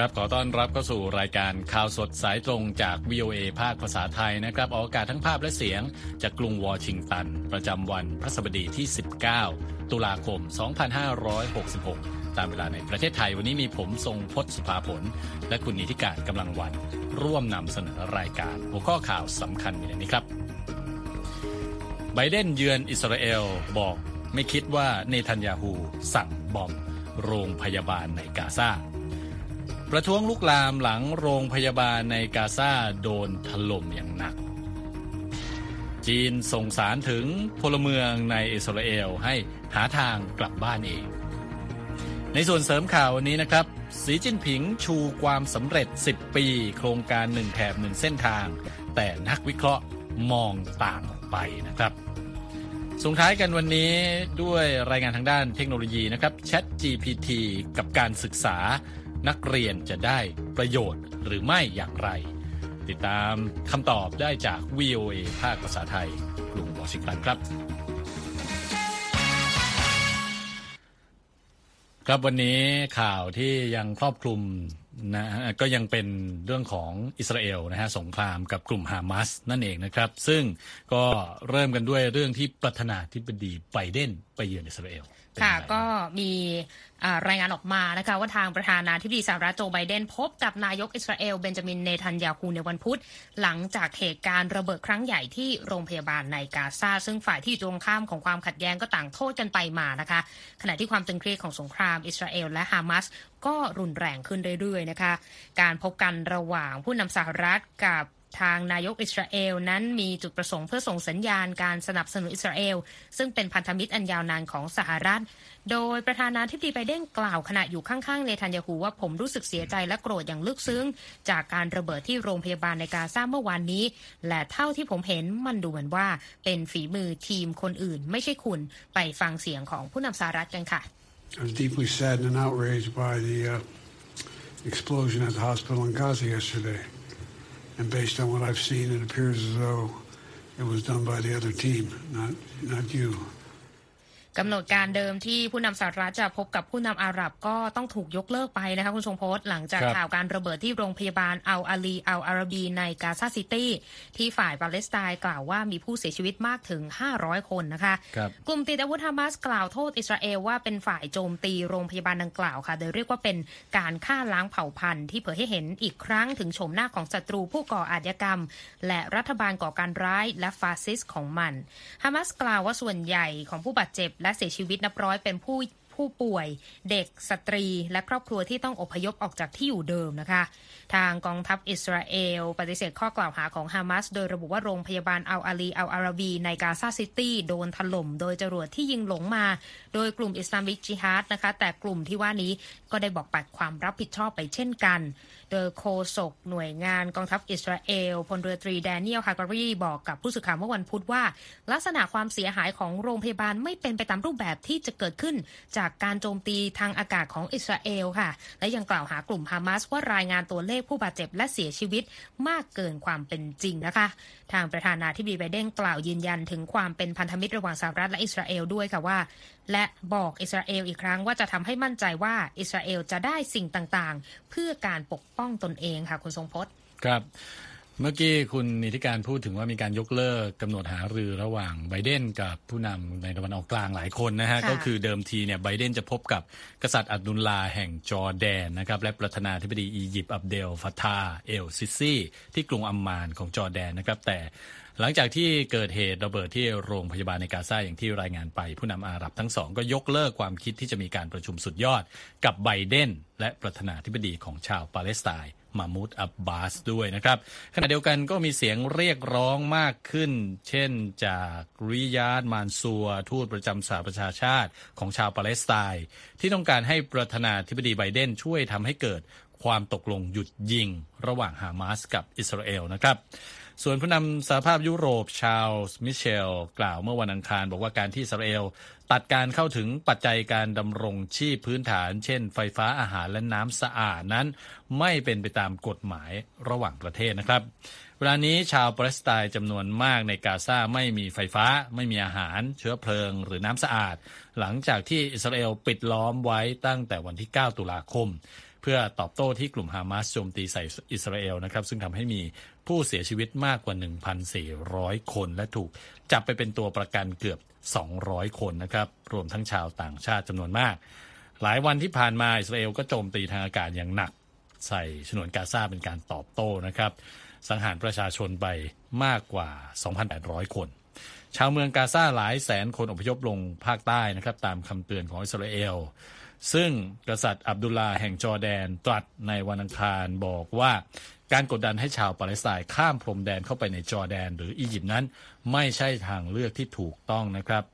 ครับขอต้อนรับเข้าสู่รายการข่าวสดสายตรงจาก VOA ภาคภาษาไทยนะครับออกอากาศทั้งภาพและเสียง จากกรุงวอชิงตัน ประจำวันพระสบดีที่ 19 ตุลาคม 2566 ตามเวลาในประเทศไทยวันนี้มีผมทรงพศสุภาผล และคุณนิติการกำลังวัน ร่วมนำเสนอรายการ หัวข้อข่าวสำคัญมีในนี้ครับไบเดนเยือนอิสราเอลบอกไม่คิดว่าเนทันยาฮูสั่งบอมโรงพยาบาลในกาซา ประท้วงลุกลามหลังโรงพยาบาลในกาซาโดนถล่มอย่างหนัก จีนส่งสารถึงพลเมืองในอิสราเอลให้หาทางกลับบ้านเอง ในส่วนเสริมข่าววันนี้นะครับ สีจิ้นผิงชูความสำเร็จ 10 ปี โครงการหนึ่งแถบหนึ่งเส้นทาง แต่นักวิเคราะห์มองต่างออกไปนะครับส่งท้ายกันวันนี้ด้วยรายงานทางด้านเทคโนโลยีนะครับ Chat GPT กับการศึกษา นักเรียนจะได้ประโยชน์หรือไม่อย่างไร ติดตามคำตอบได้จาก VOA ภาคภาษาไทยกลุ่มวอชิงตันครับ ครับวันนี้ข่าวที่ยังครอบคลุมนะก็ยังเป็นเรื่องของอิสราเอลนะฮะสงครามกับกลุ่มฮามาสนั่นเองนะครับ ซึ่งก็เริ่มกันด้วยเรื่องที่ประธานาธิบดีไบเดนไปเยือนอิสราเอลค่ะก็มี รายงานออกมานะคะว่าทางประธานาธิบดีสหรัฐโจไบเดนพบกับนายกอิสราเอลเบนจามินเนทันยาฮูในวันพุธ หลังจากเหตุการณ์ระเบิดครั้งใหญ่ที่โรงพยาบาลในกาซาซึ่งฝ่ายที่ตรงข้ามของความขัดแย้งก็ต่างโทษกันไปมานะคะขณะที่ความตึงเครียดของสงครามอิสราเอลและฮามาสก็รุนแรงขึ้นเรื่อยๆนะคะการพบกันระหว่างผู้นำสหรัฐกับ ทางนายกอิสราเอลนั้นมีจุดประสงค์เพื่อส่งสัญญาณการสนับสนุนอิสราเอล ซึ่งเป็นพันธมิตรอันยาวนานของสหรัฐ โดยประธานาธิบดีไบเดนกล่าวขณะอยู่ข้างๆเนทันยาฮูว่าผมรู้สึกเสียใจและโกรธอย่างลึกซึ้ง จากการระเบิดที่โรงพยาบาลในกาซาเมื่อวานนี้ และเท่าที่ผมเห็นมันดูเหมือนว่าเป็นฝีมือทีมคนอื่น ไม่ใช่คุณ ไปฟังเสียงของผู้นำสหรัฐกันค่ะ I was deeply saddened and outraged by the uh, explosion at the hospital in Gaza yesterday. And based on what I've seen, it appears as though it was done by the other team, not not you. กำหนดการเดิมที่ผู้นำสหรัฐจะพบกับผู้นำอาหรับก็ต้องถูกยกเลิกไปนะคะคุณชงพศหลังจากข่าวการระเบิดที่โรงพยาบาลอัลอาลีอัลอาราบีในกาซาซิตี้ที่ฝ่ายปาเลสไตน์กล่าวว่ามีผู้เสียชีวิตมากถึง 500 คนนะคะกลุ่มติดอาวุธฮามาสกล่าวโทษอิสราเอลว่าเป็นฝ่ายโจมตีโรงพยาบาลดังกล่าวค่ะ โดยเรียกว่าเป็นการฆ่าล้างเผ่าพันธุ์ที่เผยให้เห็นอีกครั้งถึงโฉมหน้าของศัตรูผู้ก่ออาชญากรรม และรัฐบาลก่อการร้ายและฟาสซิสของมันฮามาสกล่าวว่าส่วนใหญ่ของผู้บาดเจ็บและเสียชีวิตนับร้อยเป็นผู้ ผู้ป่วย เด็กสตรี และครอบครัวที่ต้องอพยพออกจากที่อยู่เดิมนะคะ ทางกองทัพอิสราเอล ปฏิเสธข้อกล่าวหาของฮามาสโดยระบุว่าโรงพยาบาลอัลอาลีอัลอาราบีในกาซาซิตี้โดนถล่มโดยจรวดที่ยิงหลงมา โดยกลุ่มอิสลามิกจิฮาดนะคะ แต่กลุ่มที่ว่านี้ก็ได้บอกปัดความรับผิดชอบไปเช่นกัน โดยโฆษกหน่วยงานกองทัพอิสราเอลพลเรือตรีแดเนียลฮาการีบอกกับผู้สื่อข่าวเมื่อวันพุธว่า ลักษณะความเสียหายของโรงพยาบาลไม่เป็นไปตามรูปแบบที่จะเกิดขึ้นจากการโจมตีทางอากาศของอิสราเอลค่ะ และยังกล่าวหากลุ่มฮามาสว่ารายงานตัวเลขผู้บาดเจ็บและเสียชีวิตมากเกินความเป็นจริงนะคะ ทางประธานาธิบดีไบเดนกล่าวยืนยันถึงความเป็นพันธมิตรระหว่างสหรัฐและอิสราเอลด้วยค่ะว่า และบอกอิสราเอลอีกครั้งว่าจะทำให้มั่นใจว่าอิสราเอลจะได้สิ่งต่างๆ เพื่อการปกป้องตนเองค่ะคุณทรงพจน์ครับ เมื่อกี้คุณนิติการพูดถึงว่ามีการยกเลิกกำหนดหารือระหว่างไบเดนกับผู้นำในตะวันออกกลางหลายคนนะฮะก็คือเดิมทีเนี่ยไบเดนจะพบกับกษัตริย์อับดุลลาแห่งจอร์แดนนะครับและประธานาธิบดีอียิปต์อับเดลฟาตาเอลซิซีที่กรุงอัมมานของจอร์แดนนะครับแต่หลังจากที่เกิดเหตุระเบิดที่โรงพยาบาลในกาซาอย่างที่รายงานไป ผู้นำอาหรับทั้งสองก็ยกเลิกความคิดที่จะมีการประชุมสุดยอดกับไบเดนและประธานาธิบดีของชาวปาเลสไตน์ มามูดอับบาสด้วยนะครับ ขณะเดียวกันก็มีเสียงเรียกร้องมากขึ้น เช่นจากริยาดมานซัว ทูตประจำสหประชาชาติของชาวปาเลสไตน์ที่ต้องการให้ประธานาธิบดีไบเดนช่วยทำให้เกิดความตกลงหยุดยิง ระหว่างฮามาสกับอิสราเอลนะครับ ส่วนผู้นำสหภาพยุโรปชาลส์มิเชล กล่าวเมื่อวันอังคาร บอกว่าการที่อิสราเอลตัดการเข้าถึงปัจจัยการดำรงชีพพื้นฐาน เช่น ไฟฟ้าอาหารและน้ำสะอาดนั้น ไม่เป็นไปตามกฎหมายระหว่างประเทศนะครับ เวลานี้ชาวปาเลสไตน์จำนวนมากในกาซาไม่มีไฟฟ้า ไม่มีอาหาร เชื้อเพลิง หรือน้ำสะอาด หลังจากที่อิสราเอลปิดล้อมไว้ตั้งแต่วันที่ 9 ตุลาคม เพื่อตอบโต้ที่กลุ่มฮามาสโจมตีใส่อิสราเอลนะครับซึ่งทำให้มีผู้เสียชีวิตมากกว่า 1,400 คน และถูกจับไปเป็นตัวประกันเกือบ 200 คนนะครับรวมทั้งชาวต่างชาติจำนวนมาก หลายวันที่ผ่านมาอิสราเอลก็โจมตีทางอากาศอย่างหนักใส่ฉนวนกาซาเป็นการตอบโต้นะครับ สังหารประชาชนไปมากกว่า 2,800 คน ชาวเมืองกาซาหลายแสนคนอพยพลงภาคใต้นะครับ ตามคำเตือนของอิสราเอล ซึ่งกษัตริย์อับดุลลาแห่งจอร์แดนตรัสในวันอังคารบอกว่าการกดดันให้ชาวปาเลสไตน์ข้ามพรมแดนเข้าไปในจอร์แดน หรืออียิปต์นั้น ไม่ใช่ทางเลือกที่ถูกต้องนะครับ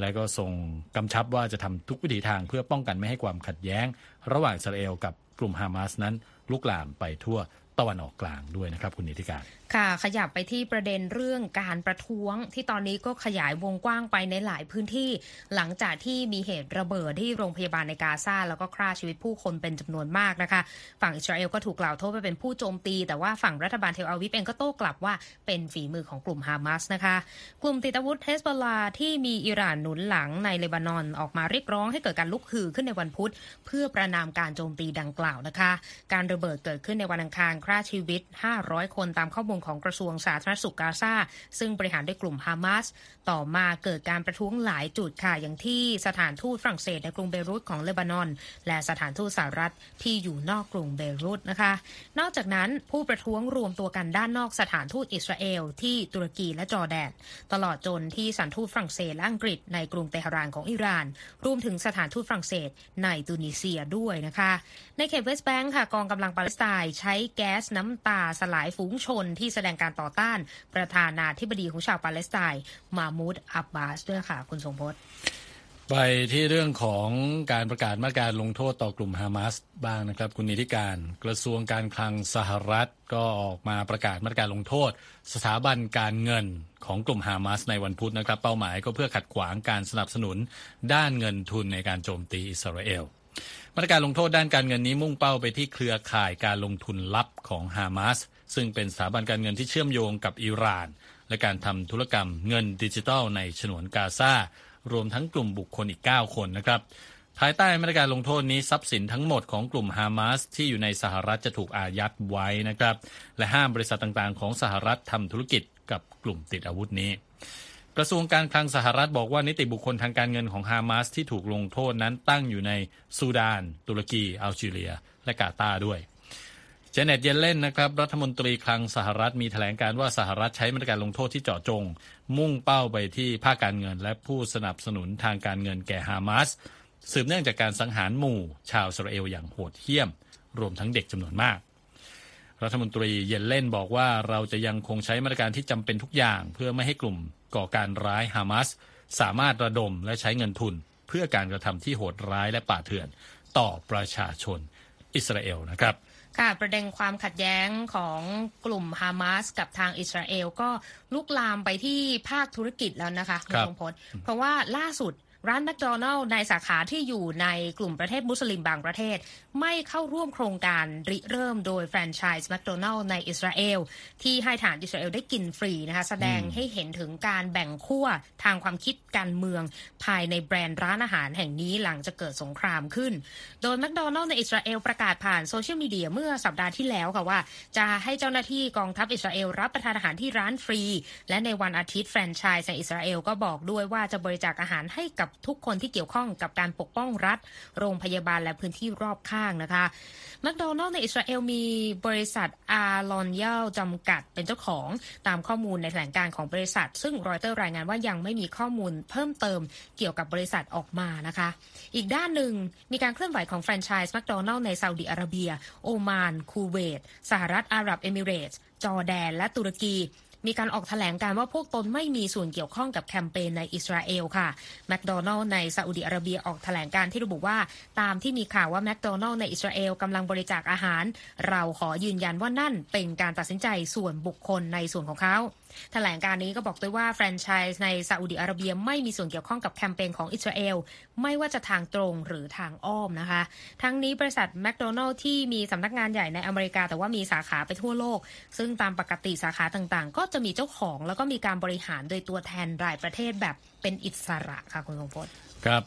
และก็ทรงกำชับว่าจะทำทุกวิถีทางเพื่อป้องกันไม่ให้ความขัดแย้ง ระหว่างอิสราเอลกับกลุ่มฮามาสนั้นลุกลามไปทั่วตะวันออกกลางด้วยนะครับคุณนิติการ ค่ะขยับไปที่ประเด็นเรื่องการประท้วง ที่ตอนนี้ก็ขยายวงกว้างไปในหลายพื้นที่ หลังจากที่มีเหตุระเบิดที่โรงพยาบาลในกาซาแล้วก็ฆ่าชีวิตผู้คนเป็นจำนวนมากนะคะ ฝั่งอิสราเอลก็ถูกกล่าวโทษว่าเป็นผู้โจมตี แต่ว่าฝั่งรัฐบาลเทลอาวิฟเองก็โต้กลับว่าเป็นฝีมือของกลุ่มฮามาสนะคะกลุ่มติดอาวุธเฮสบอลาที่มีอิหร่านหนุนหลังในเลบานอนออกมาเรียกร้องให้เกิดการลุกฮือขึ้นในวันพุธ เพื่อประนามการโจมตีดังกล่าวนะคะ การระเบิดเกิดขึ้นในวันอังคารฆ่าชีวิต 500 คนตามข้อมูลของกระทรวงสาธารณสุขกาซาซึ่งบริหารด้วยกลุ่มฮามาสต่อมาเกิดการประท้วงหลายจุดค่ะอย่างที่สถานทูตฝรั่งเศสในกรุงเบรุตของเลบานอน และสถานทูตสหรัฐที่อยู่นอกกรุงเบรุตนะคะ นอกจากนั้นผู้ประท้วงรวมตัวกันด้านนอกสถานทูตอิสราเอล ที่ตุรกีและจอร์แดน ตลอดจนที่สถานทูตฝรั่งเศสและอังกฤษในกรุงเตหะรานของอิหร่าน รวมถึงสถานทูตฝรั่งเศสในตุนิเซียด้วยนะคะ ในเขตเวสต์แบงค์ค่ะกองกำลังปาเลสไตน์ใช้แก๊สน้ำตาสลายฝูงชนที่แสดงการต่อต้านประธานาธิบดีของชาวปาเลสไตน์มามูดอับบาสด้วยค่ะ คุณทรงพจน์ไปที่เรื่องของการประกาศมาตรการลงโทษต่อกลุ่มฮามาสบ้างนะครับ คุณนิติการกระทรวงการคลังสหรัฐก็ออกมาประกาศมาตรการลงโทษ สถาบันการเงินของกลุ่มฮามาสในวันพุธนะครับ เป้าหมายก็เพื่อขัดขวางการสนับสนุนด้านเงินทุนในการโจมตีอิสราเอลมาตรการลงโทษด้านการเงินนี้มุ่งเป้าไปที่เครือข่ายการลงทุนลับของฮามาส ซึ่งเป็นสถาบันการเงินที่เชื่อมโยงกับอิหร่าน และการทำธุรกรรมเงินดิจิทัลในฉนวนกาซารวมทั้งกลุ่มบุคคลอีก 9 คนนะครับภายใต้มาตรการลงโทษนี้ทรัพย์สินทั้งหมดของกลุ่มฮามาสที่อยู่ในสหรัฐจะถูกอายัดไว้นะครับและห้ามบริษัทต่างๆ ของสหรัฐทำธุรกิจกับกลุ่มติดอาวุธนี้ กระทรวงการคลังสหรัฐบอกว่านิติบุคคลทางการเงินของฮามาสที่ถูกลงโทษนั้นตั้งอยู่ในซูดาน ตุรกีอัลจีเรีย และกาตาร์ด้วย เจเน็ตเยนเล่นนะครับรัฐมนตรีคลังสหรัฐมีแถลงการว่าสหรัฐใช้มาตรการลงโทษที่เจาะจง มุ่งเป้าไปที่ภาคการเงิน และผู้สนับสนุนทางการเงินแก่ฮามาสสืบเนื่องจากการสังหารหมู่ ชาวอิสราเอลอย่างโหดเหี้ยม รวมทั้งเด็กจำนวนมาก รัฐมนตรีเยนเล่นบอกว่าเราจะยังคงใช้มาตรการที่จำเป็นทุกอย่าง เพื่อไม่ให้กลุ่มก่อการร้ายฮามาสสามารถระดมและใช้เงินทุน เพื่อการกระทำที่โหดร้ายและป่าเถื่อน ต่อประชาชนอิสราเอลนะครับ ค่ะประเด็นความขัดแย้งของกลุ่มฮามาสกับทางอิสราเอลก็ลุกลามไปที่ภาคธุรกิจแล้วนะคะคุณพงพศเพราะว่าล่าสุด ร้านแมคโดนัลด์ในสาขาที่อยู่ในกลุ่มประเทศมุสลิมบางประเทศ ไม่เข้าร่วมโครงการริเริ่มโดยแฟรนไชส์แมคโดนัลด์ในอิสราเอล ที่ให้ทหารอิสราเอลได้กินฟรีนะคะแสดงให้เห็นถึงการแบ่งขั้วทางความคิดการเมือง ภายในแบรนด์ร้านอาหารแห่งนี้หลังจากเกิดสงครามขึ้น โดยแมคโดนัลด์ในอิสราเอลประกาศผ่านโซเชียลมีเดียเมื่อสัปดาห์ที่แล้วค่ะว่า จะให้เจ้าหน้าที่กองทัพอิสราเอลรับประทานอาหารที่ร้านฟรี และในวันอาทิตย์แฟรนไชส์ในอิสราเอลก็บอกด้วยว่าจะบริจาคอาหารให้กับทุกคนที่เกี่ยวข้องกับการปกป้องรัฐ โรงพยาบาลและพื้นที่รอบข้างนะคะแมคโดนัลด์ในอิสราเอลมีบริษัทอาร์ลอนเยลจำกัดเป็นเจ้าของตามข้อมูลในแถลงการณ์ของบริษัท ซึ่งรอยเตอร์รายงานว่ายังไม่มีข้อมูลเพิ่มเติมเกี่ยวกับบริษัทออกมานะคะ อีกด้านหนึ่งมีการเคลื่อนไหวของแฟรนไชส์แมคโดนัลด์ในซาอุดิอาระเบีย โอมาน คูเวต สหรัฐอาหรับเอมิเรตส์จอร์แดน และตุรกี มีการออกแถลงการว่าพวกตนไม่มีส่วนเกี่ยวข้องกับแคมเปญในอิสราเอลค่ะแมคโดนัลล์ในซาอุดิอาระเบียออกแถลงการที่ระบุว่า ตามที่มีข่าวว่าแมคโดนัลล์ในอิสราเอลกำลังบริจาคอาหาร เราขอยืนยันว่านั่นเป็นการตัดสินใจส่วนบุคคลในส่วนของเขา แถลงการนี้ก็บอกด้วยว่าแฟรนไชส์ในซาอุดิอาระเบียไม่มีส่วนเกี่ยวข้องกับแคมเปญของอิสราเอลไม่ว่าจะทางตรงหรือทางอ้อมนะคะ ทั้งนี้บริษัทแมคโดนัลล์ที่มีสำนักงานใหญ่ในอเมริกา แต่ว่ามีสาขาไปทั่วโลก ซึ่งตามปกติสาขาต่างๆ ก็จะมีเจ้าของ แล้วก็มีการบริหารโดยตัวแทนรายประเทศแบบเป็นอิสระค่ะคุณสงพจน์ครับ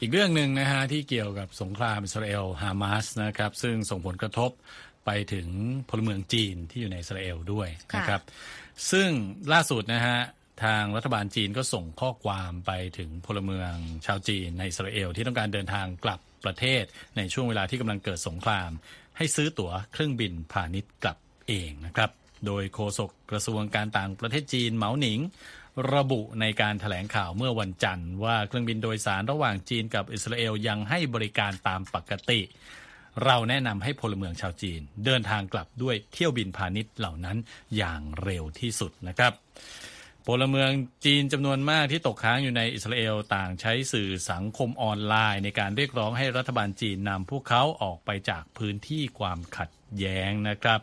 อีกเรื่องหนึ่งนะฮะที่เกี่ยวกับสงครามอิสราเอลฮามาสนะครับซึ่งส่งผลกระทบ ไปถึงพลเมืองจีนที่อยู่ในอิสราเอลด้วยนะครับ ซึ่งล่าสุดนะฮะทางรัฐบาลจีนก็ส่งข้อความไปถึงพลเมืองชาวจีนในอิสราเอลที่ต้องการเดินทางกลับประเทศในช่วงเวลาที่กำลังเกิดสงคราม ให้ซื้อตั๋วเครื่องบินพาณิชย์กลับเองนะครับ โดยโฆษกกระทรวงการต่างประเทศจีนเหมาหนิง ระบุในการถแถลงข่าวเมื่อวันจันทร์ว่าเครื่องบินโดยสารระหว่างจีนกับอิสราเอลยังให้บริการตามปกติ เราแนะนำให้พลเมืองชาวจีน เดินทางกลับด้วยเที่ยวบินพาณิชย์เหล่านั้นอย่างเร็วที่สุดนะครับพลเมืองจีนจำนวนมากที่ตกค้างอยู่ในอิสราเอลต่างใช้สื่อสังคมออนไลน์ ในการเรียกร้องให้รัฐบาลจีนนำพวกเขาออกไปจากพื้นที่ความขัดแย้งนะครับ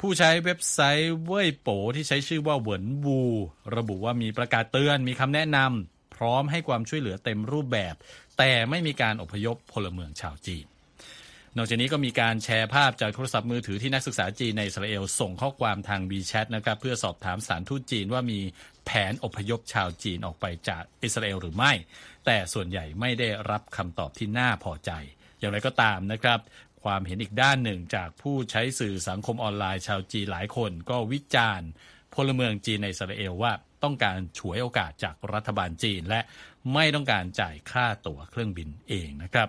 ผู้ใช้เว็บไซต์เว่ยโปที่ใช้ชื่อว่าเหวินวู ระบุว่ามีประกาศเตือนมีคำแนะนำพร้อมให้ความช่วยเหลือเต็มรูปแบบ แต่ไม่มีการอพยพพลเมืองชาวจีน นอกจากนี้ก็มีการแชร์ภาพจากโทรศัพท์มือถือที่นักศึกษาจีนในอิสราเอลส่งข้อความทาง WeChat นะครับเพื่อสอบถามสารทูตจีนว่ามีแผนอพยพชาวจีนออกไปจากอิสราเอลหรือไม่ แต่ส่วนใหญ่ไม่ได้รับคำตอบที่น่าพอใจ อย่างไรก็ตามนะครับ ความเห็นอีกด้านหนึ่งจากผู้ใช้สื่อสังคมออนไลน์ชาวจีนหลายคนก็วิจารณ์พลเมืองจีนในอิสราเอลว่าต้องการฉวยโอกาสจากรัฐบาลจีน และไม่ต้องการจ่ายค่าตั๋วเครื่องบินเองนะครับ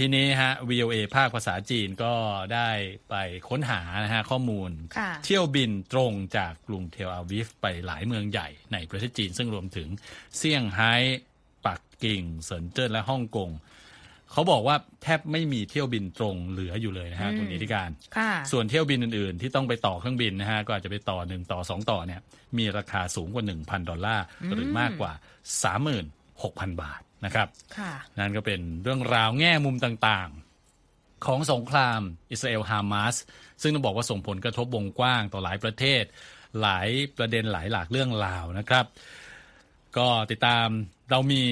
ทีนี้ฮะ VOA ภาคภาษาจีนก็ได้ไปค้นหานะฮะข้อมูลค่ะเที่ยวบินตรงจากกรุงเทลอาวิฟไปหลายเมืองใหญ่ในประเทศจีน ซึ่งรวมถึงเซี่ยงไฮ้ปักกิ่งเซินเจิ้นและฮ่องกงเขาบอกว่าแทบไม่มีเที่ยวบินตรงเหลืออยู่เลยนะฮะอืมคุณนิติการค่ะส่วนเที่ยวบินอื่นๆ ที่ต้องไปต่อเครื่องบินนะฮะก็อาจจะไปต่อหนึ่งต่อสองต่อเนี่ยมีราคาสูงกว่า 1,000 ดอลลาร์หรือมากกว่า 36,000 บาทนะครับค่ะนั่นก็เป็นเรื่องราวแง่มุมต่างๆ ของสงครามอิสราเอลฮามาสซึ่งต้องบอกว่าส่งผลกระทบวงกว้างต่อหลายประเทศ หลายประเด็นหลายหลากเรื่องราวนะครับ ก็ติดตามเรามี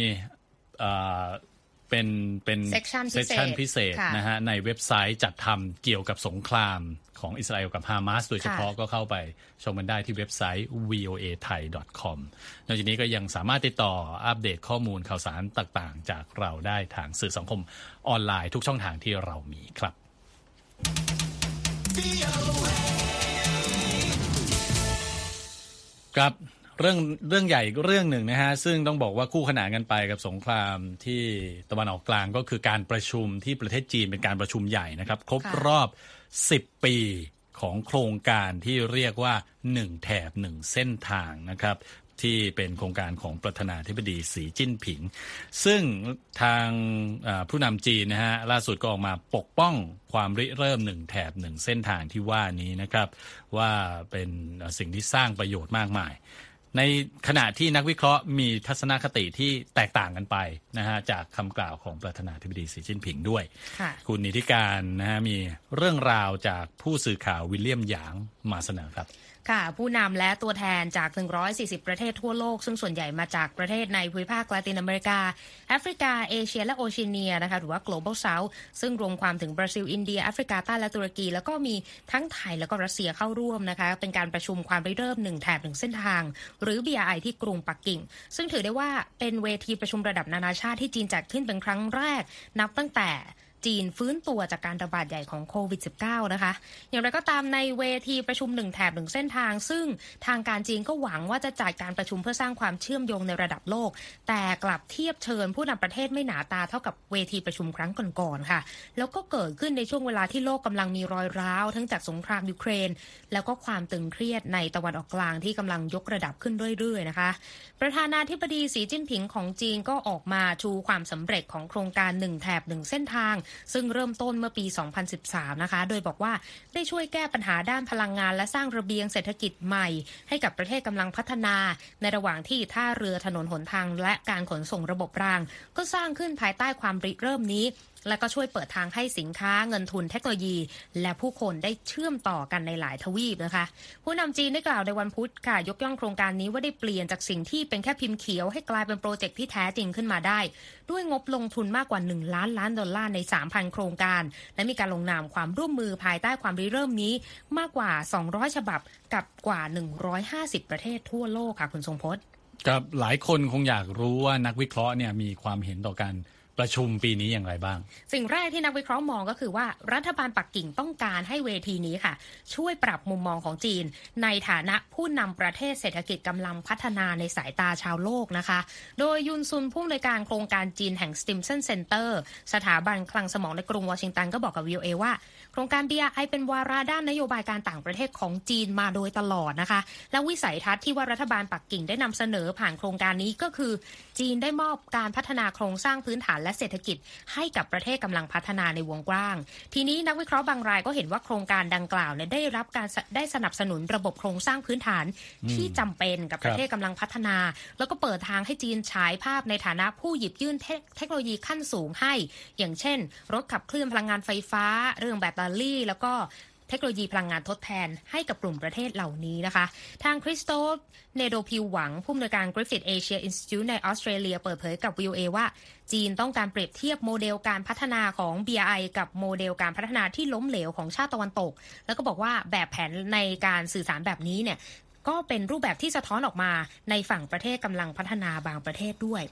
เอ่อเป็นเป็น Section พิเศษ section พิเศษค่ะนะฮะในเว็บไซต์จัดทำเกี่ยวกับสงครามของอิสราเอลกับฮามาสโดยเฉพาะก็เข้าไปชมกันได้ที่เว็บไซต์ voa thai com นอกจากนี้ก็ยังสามารถติดต่ออัปเดตข้อมูลข่าวสารต่างๆ จากเราได้ทางสื่อสังคมออนไลน์ทุกช่องทางที่เรามีครับ ครับ เรื่องเรื่องใหญ่อีกเรื่องหนึ่งนะฮะซึ่งต้องบอกว่าคู่ขนานกันไปกับสงครามที่ตะวันออกกลางก็คือการประชุมที่ประเทศจีนเป็นการประชุมใหญ่นะครับ ครบค่ะรอบ 10 ปีของโครงการที่เรียกว่า 1 แถบ 1 เส้นทางนะครับที่เป็นโครงการของประธานาธิบดีสีจิ้นผิง ซึ่งทางอ่าผู้นำจีนนะฮะล่าสุดก็ออกมาปกป้องความริเริ่มหนึ่งแถบหนึ่งเส้นทางที่ว่านี้นะครับ ว่าเป็นสิ่งที่สร้างประโยชน์มากมาย ในขณะที่นักวิเคราะห์มีทัศนคติที่แตกต่างกันไปนะฮะจากคำกล่าวของประธานาธิบดีสีจิ้นผิงด้วยค่ะคุณนิติการนะฮะมีเรื่องราวจากผู้สื่อข่าววิลเลียมหยางมาเสนอครับ ค่ะ ผู้นำและตัวแทนจาก 140 ประเทศทั่วโลก ซึ่งส่วนใหญ่มาจากประเทศในภูมิภาคลาตินอเมริกา แอฟริกา เอเชีย และโอเชียเนียนะคะหรือว่า global south ซึ่งรวมความถึงบราซิล อินเดีย แอฟริกาใต้และตุรกี แล้วก็มีทั้งไทยแล้วก็รัสเซียเข้าร่วมนะคะเป็นการประชุมความริเริ่มหนึ่งแถบหนึ่งเส้นทาง หรือ BRI ที่กรุงปักกิ่ง ซึ่งถือได้ว่าเป็นเวทีประชุมระดับนานาชาติที่จีนจัดขึ้นเป็นครั้งแรก นับตั้งแต่ จีนฟื้นตัวจากการระบาดใหญ่ของโควิด -19 นะคะ อย่างไรก็ตามในเวทีประชุมหนึ่งแถบหนึ่งเส้นทาง ซึ่งทางการจีนก็หวังว่าจะจัดการประชุมเพื่อสร้างความเชื่อมโยงในระดับโลก แต่กลับเทียบเชิญผู้นำประเทศไม่หนาตาเท่ากับเวทีประชุมครั้งก่อนๆค่ะ แล้วก็เกิดขึ้นในช่วงเวลาที่โลกกำลังมีรอยร้าวทั้งจากสงครามยูเครน แล้วก็ความตึงเครียดในตะวันออกกลางที่กำลังยกระดับขึ้นเรื่อยๆนะคะ ประธานาธิบดีสีจิ้นผิงของจีนก็ออกมาชูความสำเร็จของโครงการหนึ่งแถบหนึ่งเส้นทางซึ่งเริ่มต้นเมื่อปี 2013 นะคะ โดยบอกว่าได้ช่วยแก้ปัญหาด้านพลังงาน และสร้างระเบียงเศรษฐกิจใหม่ ให้กับประเทศกำลังพัฒนา ในระหว่างที่ท่าเรือถนนหนทาง และการขนส่งระบบราง ก็สร้างขึ้นภายใต้ความริเริ่มนี้ และก็ช่วยเปิดทางให้สินค้าเงินทุนเทคโนโลยี และผู้คนได้เชื่อมต่อกันในหลายทวีปนะคะ ผู้นำจีนได้กล่าวในวันพุธค่ะ ยกย่องโครงการนี้ว่าได้เปลี่ยนจากสิ่งที่เป็นแค่พิมพ์เขียวให้กลายเป็นโปรเจกต์ที่แท้จริงขึ้นมาได้ ด้วยงบลงทุนมากกว่า 1 ล้านล้านดอลลาร์ใน 3,000 โครงการ และมีการลงนามความร่วมมือภายใต้ความริเริ่มนี้มากกว่า 200 ฉบับกับกว่า 150 ประเทศทั่วโลกค่ะคุณทรงพจน์กับหลายคนคงอยากรู้ว่านักวิเคราะห์เนี่ยมีความเห็นต่อการ ประชุมปีนี้อย่างไรบ้าง สิ่งแรกที่นักวิเคราะห์มองก็คือว่ารัฐบาลปักกิ่งต้องการให้เวทีนี้ค่ะ ช่วยปรับมุมมองของจีน ในฐานะผู้นำประเทศเศรษฐกิจกำลังพัฒนาในสายตาชาวโลกนะคะ โดยยุนซุนผู้อำนวยการโครงการจีนแห่ง Stimson Center สถาบันคลังสมองในกรุงวอชิงตันก็บอกกับวีโอเอว่า โครงการ BRI เป็นวาระด้านนโยบายการต่างประเทศของจีนมาโดยตลอดนะคะ และวิสัยทัศน์ที่ว่ารัฐบาลปักกิ่งได้นำเสนอผ่านโครงการนี้ก็คือ จีนได้มอบการพัฒนาโครงสร้างพื้นฐานและเศรษฐกิจ ให้กับประเทศกำลังพัฒนาในวงกว้าง ทีนี้นักวิเคราะห์บางรายก็เห็นว่าโครงการดังกล่าวเนี่ยได้รับการได้สนับสนุนระบบโครงสร้างพื้นฐานที่จำเป็นกับประเทศกำลังพัฒนา แล้วก็เปิดทางให้จีนฉายภาพในฐานะผู้หยิบยื่นเทคโนโลยีขั้นสูงให้ อย่างเช่น รถขับเคลื่อนพลังงานไฟฟ้า เรื่องแบตเตอรี่ แล้วก็เทคโนโลยีพลังงานทดแทนให้กับกลุ่มประเทศเหล่านี้นะคะ ทางคริสตอฟเนโดพิลหวัง ผู้อำนวยการ Griffith Asia Institute ในออสเตรเลียเปิดเผยกับ VOA ว่า จีนต้องการเปรียบเทียบโมเดลการพัฒนาของ BRI กับโมเดลการพัฒนาที่ล้มเหลวของชาติตะวันตก แล้วก็บอกว่าแบบแผนในการสื่อสารแบบนี้เนี่ย ก็เป็นรูปแบบที่สะท้อนออกมาในฝั่งประเทศกำลังพัฒนาบางประเทศด้วย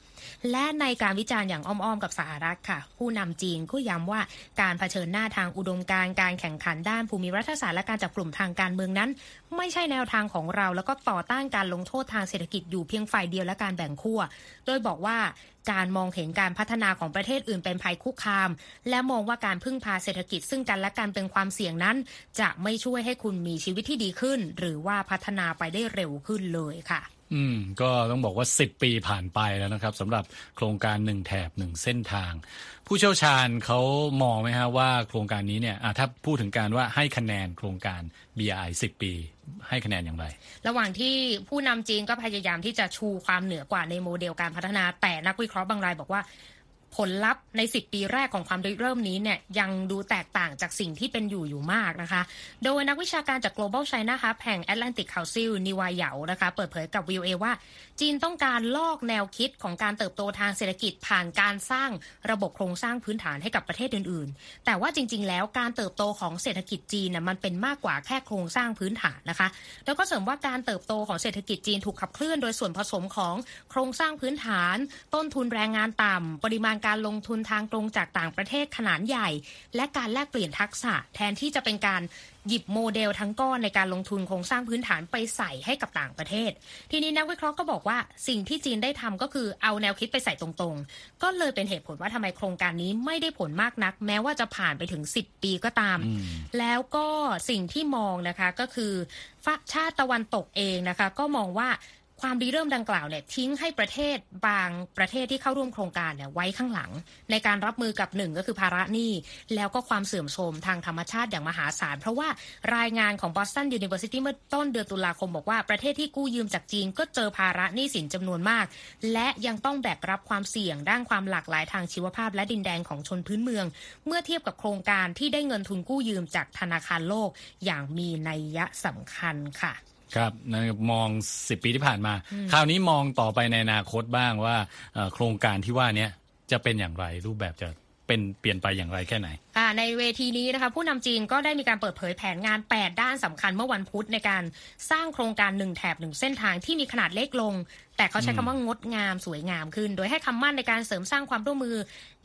และในการวิจารณ์อย่างอ้อมๆกับสหรัฐค่ะ ผู้นำจีนก็ย้ำว่าการเผชิญหน้าทางอุดมการณ์การแข่งขันด้านภูมิรัฐศาสตร์และการจับกลุ่มทางการเมืองนั้น ไม่ใช่แนวทางของเราแล้วก็ต่อต้านการลงโทษทางเศรษฐกิจอยู่เพียงฝ่ายเดียวและการแบ่งขั้วโดยบอกว่า การมองเห็นการพัฒนาของประเทศอื่นเป็นภัยคุกคาม และมองว่าการพึ่งพาเศรษฐกิจซึ่งกันและกันเป็นความเสี่ยงนั้น จะไม่ช่วยให้คุณมีชีวิตที่ดีขึ้น หรือว่าพัฒนาไปได้เร็วขึ้นเลยค่ะ อืมก็ต้องบอกว่า 10 ปีผ่านไปแล้วนะครับสำหรับโครงการหนึ่งแถบหนึ่งเส้นทาง ผู้เชี่ยวชาญเขามองไหมฮะว่าโครงการนี้เนี่ยถ้าพูดถึงการว่าให้คะแนนโครงการ BI 10 ปี ให้คะแนนอย่างไร ระหว่างที่ผู้นำจีนก็พยายามที่จะชูความเหนือกว่าในโมเดลการพัฒนา แต่นักวิเคราะห์บางรายบอกว่า ผลลัพธ์ใน 10 ปีแรกของความเริ่มนี้เนี่ยยังดูแตกต่างจากสิ่งที่เป็นอยู่อยู่มากนะคะ โดยนักวิชาการจาก Global China Hub แห่ง Atlantic Council นิวายเหยานะคะ เปิดเผยกับ VOA ว่า จีนต้องการลอกแนวคิดของการเติบโตทางเศรษฐกิจผ่านการสร้างระบบโครงสร้างพื้นฐานให้กับประเทศอื่น ๆ แต่ว่าจริง ๆ แล้วการเติบโตของเศรษฐกิจจีนน่ะมันเป็นมากกว่าแค่โครงสร้างพื้นฐานนะคะ แล้วก็เสริมว่าการเติบโตของเศรษฐกิจจีนถูกขับเคลื่อนโดยส่วนผสมของโครงสร้างพื้นฐาน ต้นทุนแรงงานต่ำปริมาณการลงทุนทางตรงจากต่างประเทศขนาดใหญ่ และการแลกเปลี่ยนทักษะ แทนที่จะเป็นการหยิบโมเดลทั้งก้อนในการลงทุนโครงสร้างพื้นฐานไปใส่ให้กับต่างประเทศ ทีนี้นักวิเคราะห์ก็บอกว่าสิ่งที่จีนได้ทำก็คือเอาแนวคิดไปใส่ตรงๆ ก็เลยเป็นเหตุผลว่าทำไมโครงการนี้ไม่ได้ผลมากนัก แม้ว่าจะผ่านไปถึง 10 ปีก็ตาม แล้วก็สิ่งที่มองนะคะก็คือชาติตะวันตกเองนะคะ ก็มองว่า ความดีเริ่มดังกล่าวเนี่ยทิ้งให้ประเทศบางประเทศที่เข้าร่วมโครงการเนี่ยไว้ข้างหลัง ในการรับมือกับหนึ่งก็คือภาระหนี้ แล้วก็ความเสื่อมโทรมทางธรรมชาติอย่างมหาศาล เพราะว่ารายงานของ Boston University เมื่อต้นเดือนตุลาคมบอกว่าประเทศที่กู้ยืมจากจีนก็เจอภาระหนี้สินจำนวนมาก และยังต้องแบกรับความเสี่ยง ด้านความหลากหลายทางชีวภาพ และดินแดนของชนพื้นเมือง เมื่อเทียบกับโครงการที่ได้เงินทุนกู้ยืมจากธนาคารโลกอย่างมีนัยยะสำคัญค่ะ ครับมองสิปีที่ผ่านมา คราวนี้มองต่อไปในอนาคตบ้างว่าโครงการที่ว่านี้จะเป็นอย่างไรรูปแบบจะเป็นเปลี่ยนไปอย่างไรแค่ไหนในเวทีนี้นะคะผู้นำจีนก็ได้มีการเปิดเผยแผนงาน 8 ด้านสำคัญเมื่อวันพุธในการสร้างโครงการหนึ่งแถบหนึ่งเส้นทางที่มีขนาดเล็กลงแต่เขาใช้คำว่างดงามสวยงามขึ้น โดยให้คำมั่นในการเสริมสร้างความร่วมมือ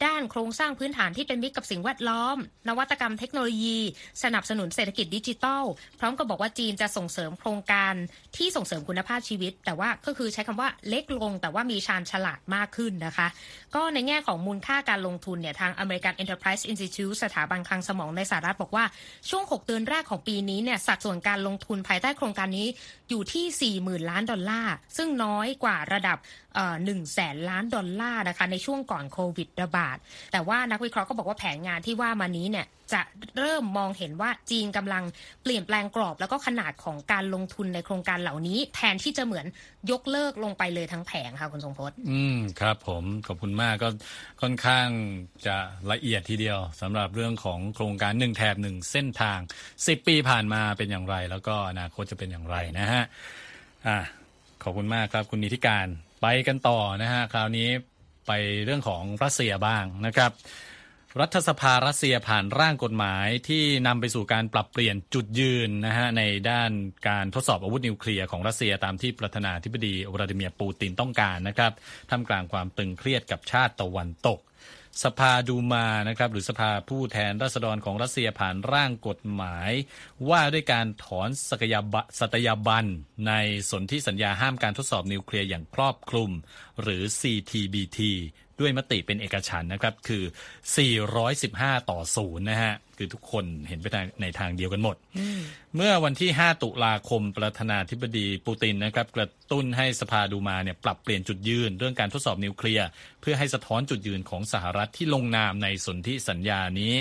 ด้านโครงสร้างพื้นฐานที่เป็นมิตรกับสิ่งแวดล้อม นวัตกรรมเทคโนโลยี สนับสนุนเศรษฐกิจดิจิทัล พร้อมกับบอกว่าจีนจะส่งเสริมโครงการที่ส่งเสริมคุณภาพชีวิต แต่ว่าก็คือใช้คำว่าเล็กลง แต่ว่ามีชาญฉลาดมากขึ้นนะคะ ก็ในแง่ของมูลค่าการลงทุนเนี่ยทาง American Enterprise Institute สถาบันคลังสมองในสหรัฐบอกว่าช่วง 6 เดือนแรกของปีนี้เนี่ยสัดส่วนการลงทุนภายใต้โครงการนี้ อยู่ที่ 40,000 ล้านดอลลาร์ ซึ่งน้อยกว่าระดับหนึ่งแสนล้านดอลลาร์นะคะในช่วงก่อนโควิดระบาด แต่ว่านักวิเคราะห์ก็บอกว่าแผนงานที่ว่ามานี้เนี่ยจะเริ่มมองเห็นว่าจีนกำลังเปลี่ยนแปลงกรอบ แล้วก็ขนาดของการลงทุนในโครงการเหล่านี้ แทนที่จะเหมือนยกเลิกลงไปเลยทั้งแผงค่ะคุณทรงพจน์อืมครับผมขอบคุณมากก็ค่อนข้างจะละเอียดทีเดียวสำหรับเรื่องของโครงการหนึ่งแถบหนึ่งเส้นทางสิบปีผ่านมาเป็นอย่างไร แล้วก็อนาคตจะเป็นอย่างไรนะฮะอ่าขอบคุณมากครับคุณนิติการ ไปกันต่อนะฮะคราวนี้ไปเรื่องของรัสเซียบ้างนะครับ รัฐสภารัสเซียผ่านร่างกฎหมายที่นำไปสู่การปรับเปลี่ยนจุดยืนนะฮะในด้านการทดสอบอาวุธนิวเคลียร์ของรัสเซียตามที่ประธานาธิบดีวลาดิเมียร์ปูตินต้องการนะครับท่ามกลางความตึงเครียดกับชาติตะวันตก สภาดูมานะครับหรือสภาผู้แทนราษฎรของรัสเซียผ่านร่างกฎหมาย ว่าด้วยการถอนสกยาบสัตยาบันในสนธิสัญญาห้ามการทดสอบนิวเคลียร์อย่างครอบคลุม หรือ CTBT ด้วยมติเป็นเอกฉันนะครับคือ 415 ต่อศูนย์นะฮะ คือทุกคนเห็นไปในทางเดียวกันหมดเมื่อวันที่ 5 ตุลาคมประธานาธิบดีปูตินนะครับ กระตุ้นให้สภาดูมาเนี่ยปรับเปลี่ยนจุดยืน เรื่องการทดสอบนิวเคลียร์ เพื่อให้สะท้อนจุดยืนของสหรัฐที่ลงนามในสนธิสัญญานี้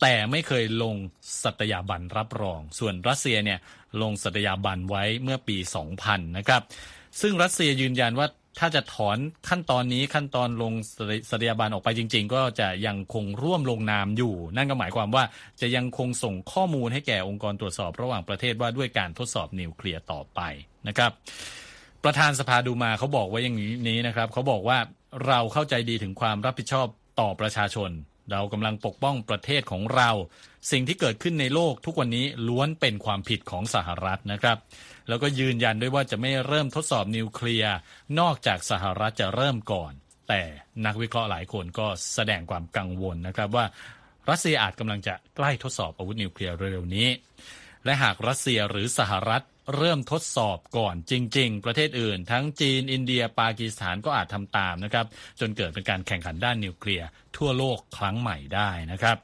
แต่ไม่เคยลงสัตยาบันรับรอง ส่วนรัสเซียเนี่ยลงสัตยาบันไว้เมื่อปี 2000 นะครับซึ่งรัสเซียยืนยันว่า ถ้าจะถอนขั้นตอนนี้ขั้นตอนลงสัตยาบันออกไปจริง ๆ ก็จะยังคงร่วมลงนามอยู่ นั่นก็หมายความว่าจะยังคงส่งข้อมูลให้แก่องค์กรตรวจสอบระหว่างประเทศว่าด้วยการทดสอบนิวเคลียร์ต่อไปนะครับ ประธานสภาดูมาเขาบอกไว้อย่างนี้นะครับเขาบอกว่าเราเข้าใจดีถึงความรับผิดชอบต่อประชาชน เรากำลังปกป้องประเทศของเรา สิ่งที่เกิดขึ้นในโลกทุกวันนี้ล้วนเป็นความผิดของสหรัฐนะครับ แล้วก็ยืนยันด้วยว่าจะไม่เริ่มทดสอบนิวเคลียร์นอกจากสหรัฐจะเริ่มก่อน แต่นักวิเคราะห์หลายคนก็แสดงความกังวลนะครับว่ารัสเซียอาจกำลังจะใกล้ทดสอบอาวุธนิวเคลียร์เร็วๆนี้ และหากรัสเซียหรือสหรัฐเริ่มทดสอบก่อนจริง ๆ ประเทศอื่น ทั้งจีน อินเดีย ปากีสถานก็อาจทำตามนะครับ จนเกิดเป็นการแข่งขันด้านนิวเคลียร์ทั่วโลกครั้งใหม่ได้นะครับ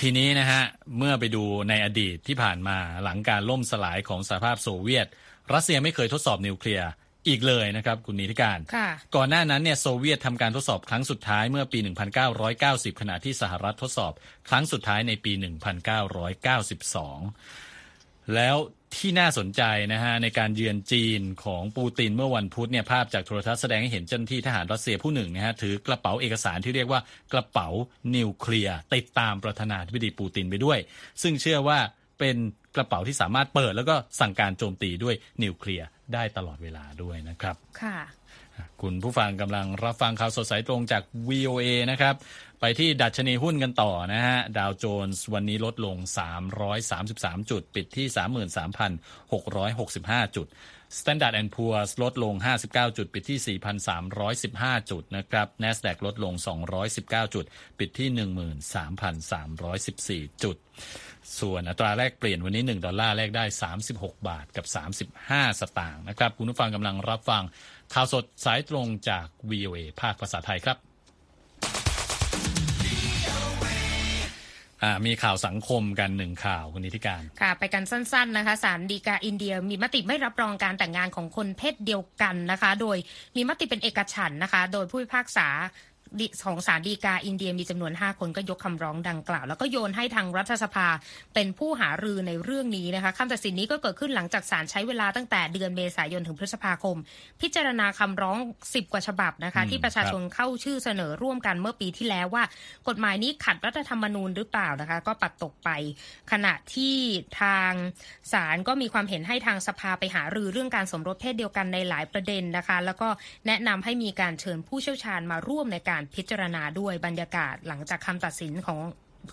ทีนี้นะฮะเมื่อไปดูในอดีตที่ผ่านมาหลังการล่มสลายของสหภาพโซเวียต รัสเซียไม่เคยทดสอบนิวเคลียร์อีกเลยนะครับคุณนิติการ ก่อนหน้านั้นเนี่ยโซเวียตทำการทดสอบครั้งสุดท้ายเมื่อปี 1990 ขณะที่สหรัฐทดสอบ ครั้งสุดท้ายในปี 1992 แล้ว ที่น่าสนใจนะฮะในการเยือนจีนของปูตินเมื่อวันพุธเนี่ยภาพจากโทรทัศน์แสดงให้เห็นเจ้าหน้าที่ทหารรัสเซียผู้หนึ่งนะฮะถือกระเป๋าเอกสารที่เรียกว่ากระเป๋านิวเคลียร์ติดตามประธานาธิบดีปูตินไปด้วย ซึ่งเชื่อว่าเป็นกระเป๋าที่สามารถเปิดแล้วก็สั่งการโจมตีด้วยนิวเคลียร์ได้ตลอดเวลาด้วยนะครับ ค่ะ คุณผู้ฟังกำลังรับฟังข่าวสดสายตรงจาก VOA นะครับ ไปที่ดัชนีหุ้นกันต่อนะฮะ ดาวโจนส์วันนี้ลดลง 333 จุด ปิดที่ 33,665 จุด Standard and Poor's ลดลง 59 จุด ปิดที่ 4,315 จุดนะครับ NASDAQ ลดลง 219 จุด ปิดที่ 13,314 จุด ส่วนอัตราแลกเปลี่ยนวันนี้ 1 ดอลลาร์แลกได้ 36 บาทกับ 35 สตางค์นะครับ คุณผู้ฟังกำลังรับฟังข่าวสดสายตรงจาก VOA ภาคภาษาไทยครับ มีข่าวสังคมกันหนึ่งข่าวคุณนิติการค่ะ ไปกันสั้น ๆนะคะศาลฎีกาอินเดีย มีมติไม่รับรองการแต่งงานของคนเพศเดียวกันนะคะ โดยมีมติเป็นเอกฉันนะคะ โดยผู้พิพากษา ของศาลฎีกาอินเดียมีจำนวน 5 คนก็ยกคำร้องดังกล่าว แล้วก็โยนให้ทางรัฐสภาเป็นผู้หารือในเรื่องนี้นะคะคำตัดสินนี้ก็เกิดขึ้นหลังจากศาลใช้เวลาตั้งแต่เดือนเมษายนถึงพฤษภาคม พิจารณาคำร้อง 10 กว่าฉบับนะคะที่ประชาชนเข้าชื่อเสนอร่วมกันเมื่อปีที่แล้วว่า กฎหมายนี้ขัดรัฐธรรมนูญหรือเปล่านะคะก็ปัดตกไป ขณะที่ทางศาลก็มีความเห็นให้ทางสภาไปหารือเรื่องการสมรสเพศเดียวกันในหลายประเด็นนะคะ แล้วก็แนะนำให้มีการเชิญผู้เชี่ยวชาญมาร่วมในการพิจารณาด้วยบรรยากาศหลังจากคำตัดสินของ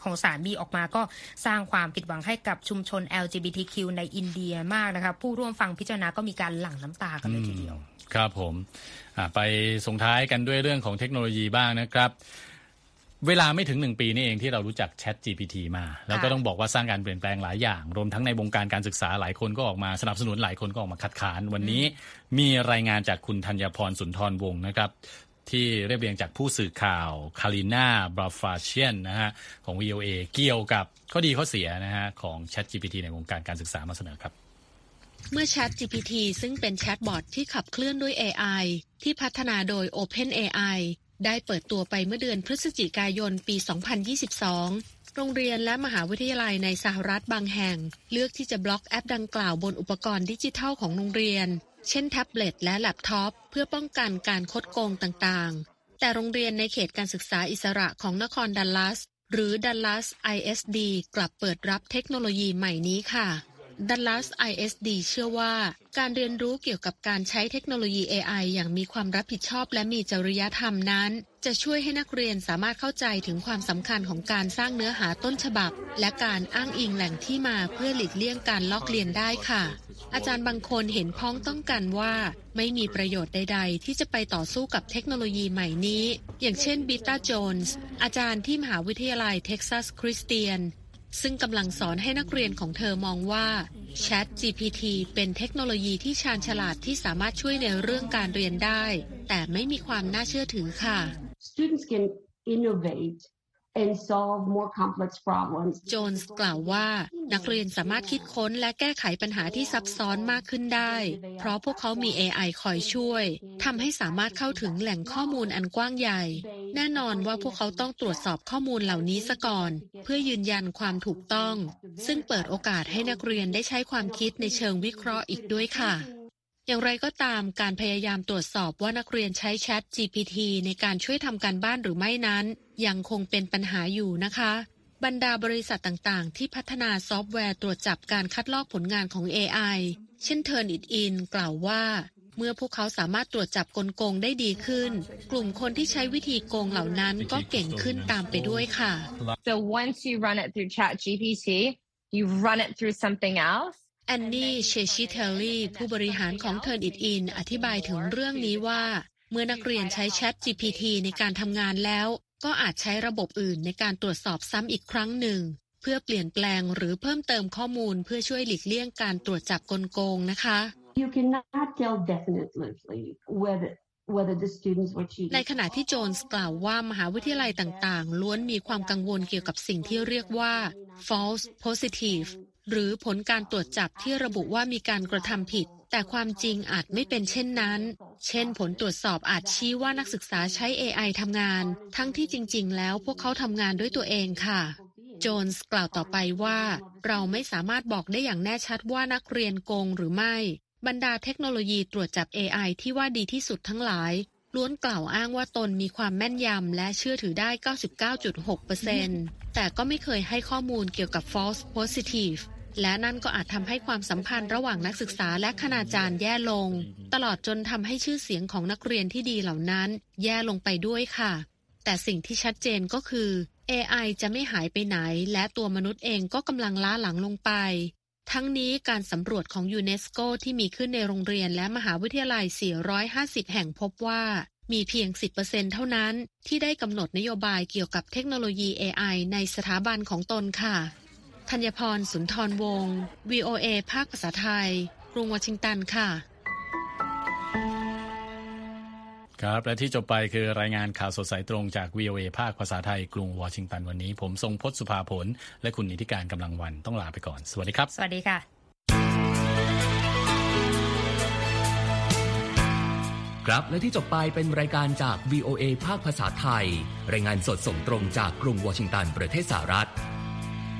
ของศาลบีออกมาก็สร้างความผิดหวังให้กับชุมชน LGBTQ ในอินเดียมากนะคะผู้ร่วมฟังพิจารณาก็มีการหลั่งน้ำตากันเลยทีเดียว ครับผมไปส่งท้ายกันด้วยเรื่องของเทคโนโลยีบ้างนะครับ เวลาไม่ถึงหนึ่งปีนี่เองที่เรารู้จัก Chat GPT มา แล้วก็ต้องบอกว่าสร้างการเปลี่ยนแปลงหลายอย่าง รวมทั้งในวงการการศึกษาหลายคนก็ออกมาสนับสนุนหลายคนก็ออกมาคัดค้าน วันนี้มีรายงานจากคุณธัญพรสุนทรวงศ์นะครับ ที่เรียบเรียงจากผู้สื่อข่าวคาริน่าบราฟาเชียนนะฮะของ VOA เกี่ยวกับข้อดีข้อเสียนะฮะของ Chat GPT ในวงการการศึกษามาเสนอครับ เมื่อ ChatGPT ซึ่งเป็นแชทบอทที่ขับเคลื่อนด้วย AI ที่พัฒนาโดย OpenAI ได้เปิดตัวไปเมื่อเดือนพฤศจิกายนปี 2022 โรงเรียนและมหาวิทยาลัยในสหรัฐบางแห่ง เลือกที่จะบล็อกแอปดังกล่าวบนอุปกรณ์ดิจิทัลของโรงเรียน เช่นแท็บเล็ตและแล็ปท็อปเพื่อป้องกันการคดโกงต่างๆ แต่โรงเรียนในเขตการศึกษาอิสระของนครดัลลัส หรือดัลลัส ISD กลับเปิดรับเทคโนโลยีใหม่นี้ค่ะดัลลัส ISD เชื่อว่า การเรียนรู้เกี่ยวกับการใช้เทคโนโลยี AI อย่างมีความรับผิดชอบและมีจริยธรรมนั้น จะช่วยให้นักเรียนสามารถเข้าใจถึงความสำคัญของการสร้างเนื้อหาต้นฉบับ และการอ้างอิงแหล่งที่มาเพื่อหลีกเลี่ยงการลอกเลียนได้ค่ะ อาจารย์บางคนเห็นพ้องต้องกันว่าไม่มีประโยชน์ใด ๆ ที่จะไปต่อสู้กับเทคโนโลยีใหม่นี้ อย่างเช่นบิตาโจนส์อาจารย์ที่มหาวิทยาลัยเท็กซัสคริสเตียน ซึ่งกำลังสอนให้นักเรียนของเธอมองว่า Chat GPT เป็นเทคโนโลยีที่ชาญฉลาดที่สามารถช่วยในเรื่องการเรียนได้ แต่ไม่มีความน่าเชื่อถือค่ะ Students can innovate and solve more complex problems. โจนส์กล่าวว่านักเรียนสามารถคิดค้นและแก้ไขปัญหาที่ซับซ้อนมากขึ้นได้ เพราะพวกเขามี AI คอยช่วยทำให้สามารถเข้าถึงแหล่งข้อมูลอันกว้างใหญ่ แน่นอนว่าพวกเขาต้องตรวจสอบข้อมูลเหล่านี้ซะก่อน เพื่อยืนยันความถูกต้อง ซึ่งเปิดโอกาสให้นักเรียนได้ใช้ความคิดในเชิงวิเคราะห์อีกด้วยค่ะ อย่างไรก็ตามการพยายามตรวจสอบว่านักเรียนใช้ Chat GPT ในการช่วยทำการบ้านหรือไม่นั้น ยังคงเป็นปัญหาอยู่นะคะ บรรดาบริษัทต่างๆ ที่พัฒนาซอฟต์แวร์ตรวจจับการคัดลอกผลงานของ AI เช่น Turn It In กล่าวว่า เมื่อพวกเขาสามารถตรวจจับกลโกงได้ดีขึ้น กลุ่มคนที่ใช้วิธีโกงเหล่านั้นก็เก่งขึ้นตามไปด้วยค่ะ So once you run it through Chat GPT, you run it through something else. แอนนี่เชชิเทลลี่ ผู้บริหารของ Turn It In อธิบายถึงเรื่องนี้ว่า เมื่อนักเรียนใช้ Chat GPT ในการทำงานแล้ว ก็อาจใช้ระบบอื่นในการตรวจสอบซ้ำอีกครั้งหนึ่ง เพื่อเปลี่ยนแปลงหรือเพิ่มเติมข้อมูลเพื่อช่วยหลีกเลี่ยงการตรวจจับกลโกงนะคะ You cannot tell definitively whether whether the students were cheating. ในขณะที่โจนส์กล่าวว่ามหาวิทยาลัยต่างๆ ล้วนมีความกังวลเกี่ยวกับสิ่งที่เรียกว่า false positive หรือผลการตรวจจับที่ระบุว่ามีการกระทำผิด แต่ความจริงอาจไม่เป็นเช่นนั้น เช่น ผลตรวจสอบอาจชี้ว่านักศึกษาใช้ AI ทำงาน ทั้งที่จริง ๆ แล้วพวกเขาทำงานด้วยตัวเองค่ะ โจนส์กล่าวต่อไปว่า เราไม่สามารถบอกได้อย่างแน่ชัดว่านักเรียนโกงหรือไม่ บรรดาเทคโนโลยีตรวจจับ AI ที่ว่าดีที่สุดทั้งหลายล้วนกล่าวอ้างว่าตนมีความแม่นยำและเชื่อถือได้ 99.6%แต่ก็ไม่เคยให้ข้อมูลเกี่ยวกับ false positive และนั่นก็อาจทำให้ความสัมพันธ์ระหว่างนักศึกษาและคณาจารย์แย่ลง ตลอดจนทำให้ชื่อเสียงของนักเรียนที่ดีเหล่านั้น แย่ลงไปด้วยค่ะ แต่สิ่งที่ชัดเจนก็คือ AI จะไม่หายไปไหน และตัวมนุษย์เองก็กำลังล้าหลังลงไป ทั้งนี้การสำรวจของยูเนสโกที่มีขึ้นในโรงเรียนและมหาวิทยาลัย 450 แห่งพบว่ามีเพียง 10%เท่านั้น ที่ได้กำหนดนโยบายเกี่ยวกับเทคโนโลยี AI ในสถาบันของตนค่ะ ธัญพรสุนทรวงศ์ VOA ภาคภาษาไทย กรุงวอชิงตันค่ะ ครับ และที่จบไปคือรายงานข่าวสดสายตรงจาก VOA ภาคภาษาไทย กรุงวอชิงตันวันนี้ ผมทรงพศสุภาผล และคุณนิติการกำลังวันต้องลาไปก่อน สวัสดีครับ สวัสดีค่ะครับและที่จบไปเป็นรายการจาก VOA ภาคภาษาไทย รายงานสดส่งตรงจากกรุงวอชิงตันประเทศสหรัฐ